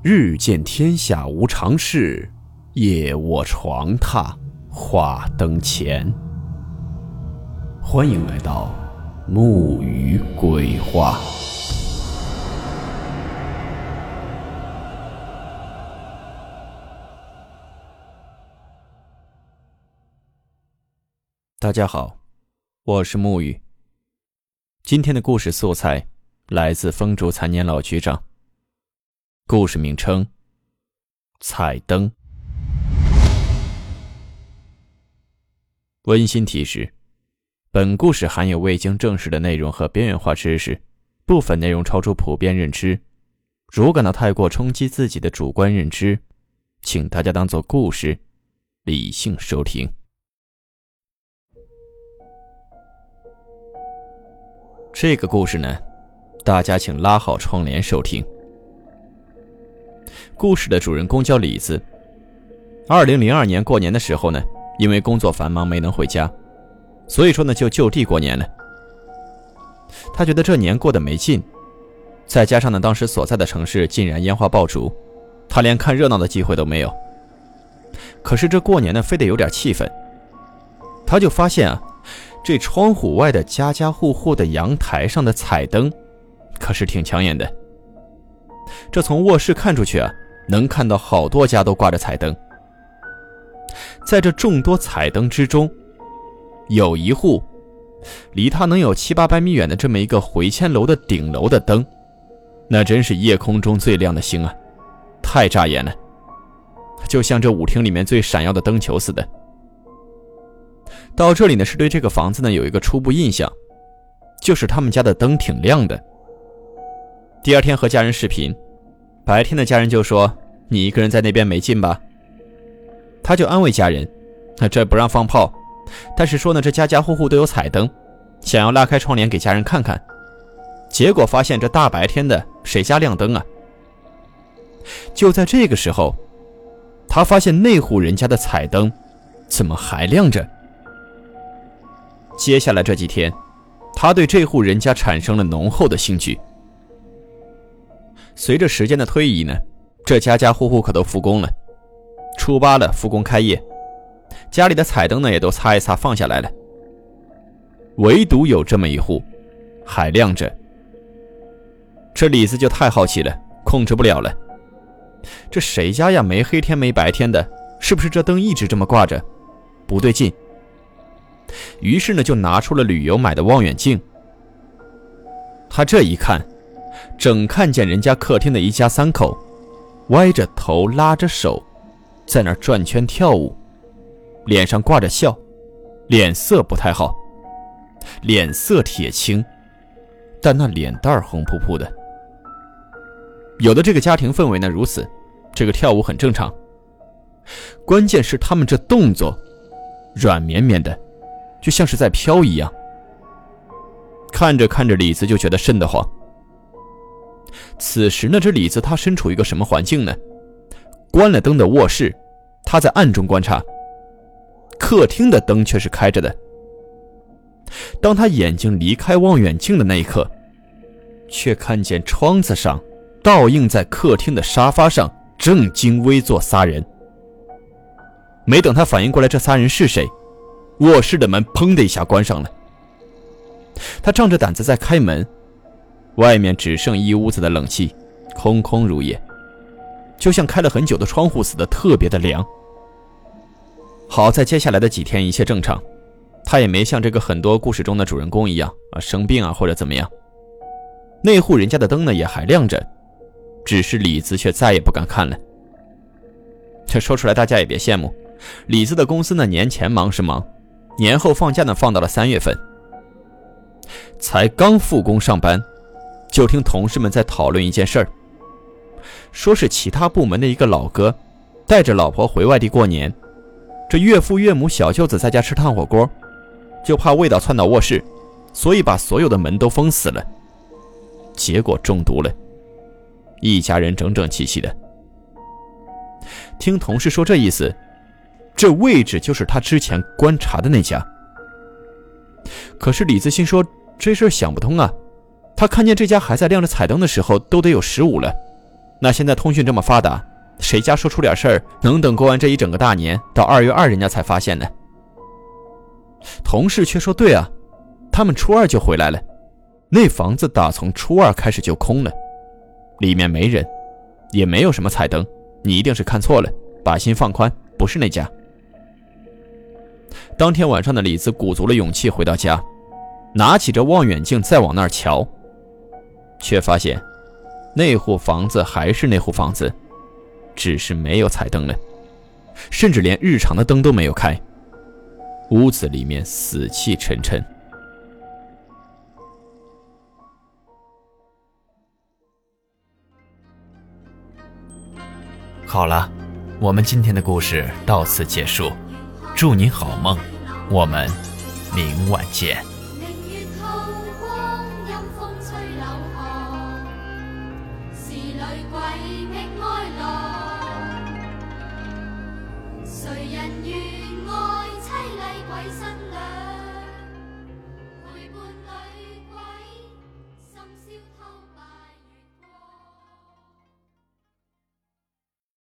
日见天下无常事，夜卧床榻话灯前。欢迎来到木鱼鬼话。大家好，我是木鱼。今天的故事素材来自风烛残年老局长。故事名称：彩灯。温馨提示：本故事含有未经证实的内容和边缘化知识，部分内容超出普遍认知。如感到太过冲击自己的主观认知，请大家当做故事，理性收听。这个故事呢，大家请拉好窗帘收听。故事的主人公叫李子。二零零二年过年的时候呢，因为工作繁忙没能回家，所以说呢就就地过年了。他觉得这年过得没劲，再加上呢当时所在的城市竟然烟花爆竹，他连看热闹的机会都没有。可是这过年呢非得有点气氛，他就发现啊，这窗户外的家家户户的阳台上的彩灯，可是挺抢眼的。这从卧室看出去啊。能看到好多家都挂着彩灯，在这众多彩灯之中，有一户离他能有七八百米远的这么一个回迁楼的顶楼的灯，那真是夜空中最亮的星啊，太扎眼了，就像这舞厅里面最闪耀的灯球似的。到这里呢，是对这个房子呢有一个初步印象，就是他们家的灯挺亮的。第二天和家人视频。白天的家人就说：“你一个人在那边没劲吧？”他就安慰家人：“那这不让放炮，但是说呢，这家家户户都有彩灯，想要拉开窗帘给家人看看。”结果发现这大白天的谁家亮灯啊？就在这个时候，他发现那户人家的彩灯怎么还亮着？接下来这几天，他对这户人家产生了浓厚的兴趣。随着时间的推移呢，这家家户户可都复工了。初八了，复工开业，家里的彩灯呢也都擦一擦放下来了。唯独有这么一户，还亮着。这李子就太好奇了，控制不了了。这谁家呀？没黑天没白天的，是不是这灯一直这么挂着？不对劲。于是呢，就拿出了旅游买的望远镜。他这一看。正看见人家客厅的一家三口，歪着头拉着手，在那转圈跳舞，脸上挂着笑，脸色不太好，脸色铁青，但那脸蛋红扑扑的。有的这个家庭氛围呢如此，这个跳舞很正常。关键是他们这动作，软绵绵的，就像是在飘一样。看着看着，李子就觉得瘆得慌。此时呢，这李子他身处一个什么环境呢？关了灯的卧室，他在暗中观察。客厅的灯却是开着的。当他眼睛离开望远镜的那一刻，却看见窗子上倒映在客厅的沙发上正襟危坐仨人。没等他反应过来这仨人是谁，卧室的门砰的一下关上了。他仗着胆子在开门。外面只剩一屋子的冷气，空空如也，就像开了很久的窗户似的，特别的凉。好在接下来的几天一切正常，他也没像这个很多故事中的主人公一样啊生病啊或者怎么样。那户人家的灯呢也还亮着，只是李子却再也不敢看了。这说出来大家也别羡慕，李子的公司呢年前忙是忙，年后放假呢放到了三月份，才刚复工上班。就听同事们在讨论一件事儿，说是其他部门的一个老哥带着老婆回外地过年，这岳父岳母小舅子在家吃炭火锅，就怕味道窜到卧室，所以把所有的门都封死了，结果中毒了，一家人整整齐齐的。听同事说这意思，这位置就是他之前观察的那家。可是李自信说这事想不通啊。他看见这家还在亮着彩灯的时候，都得有十五了，那现在通讯这么发达，谁家说出点事儿能等过完这一整个大年，到二月二人家才发现呢？同事却说：“对啊，他们初二就回来了，那房子打从初二开始就空了，里面没人，也没有什么彩灯，你一定是看错了，把心放宽，不是那家。”当天晚上的李子鼓足了勇气回到家，拿起这望远镜再往那儿瞧，却发现。那户房子还是那户房子，只是没有彩灯了，甚至连日常的灯都没有开。屋子里面死气沉沉。好了，我们今天的故事到此结束，祝您好梦，我们明晚见。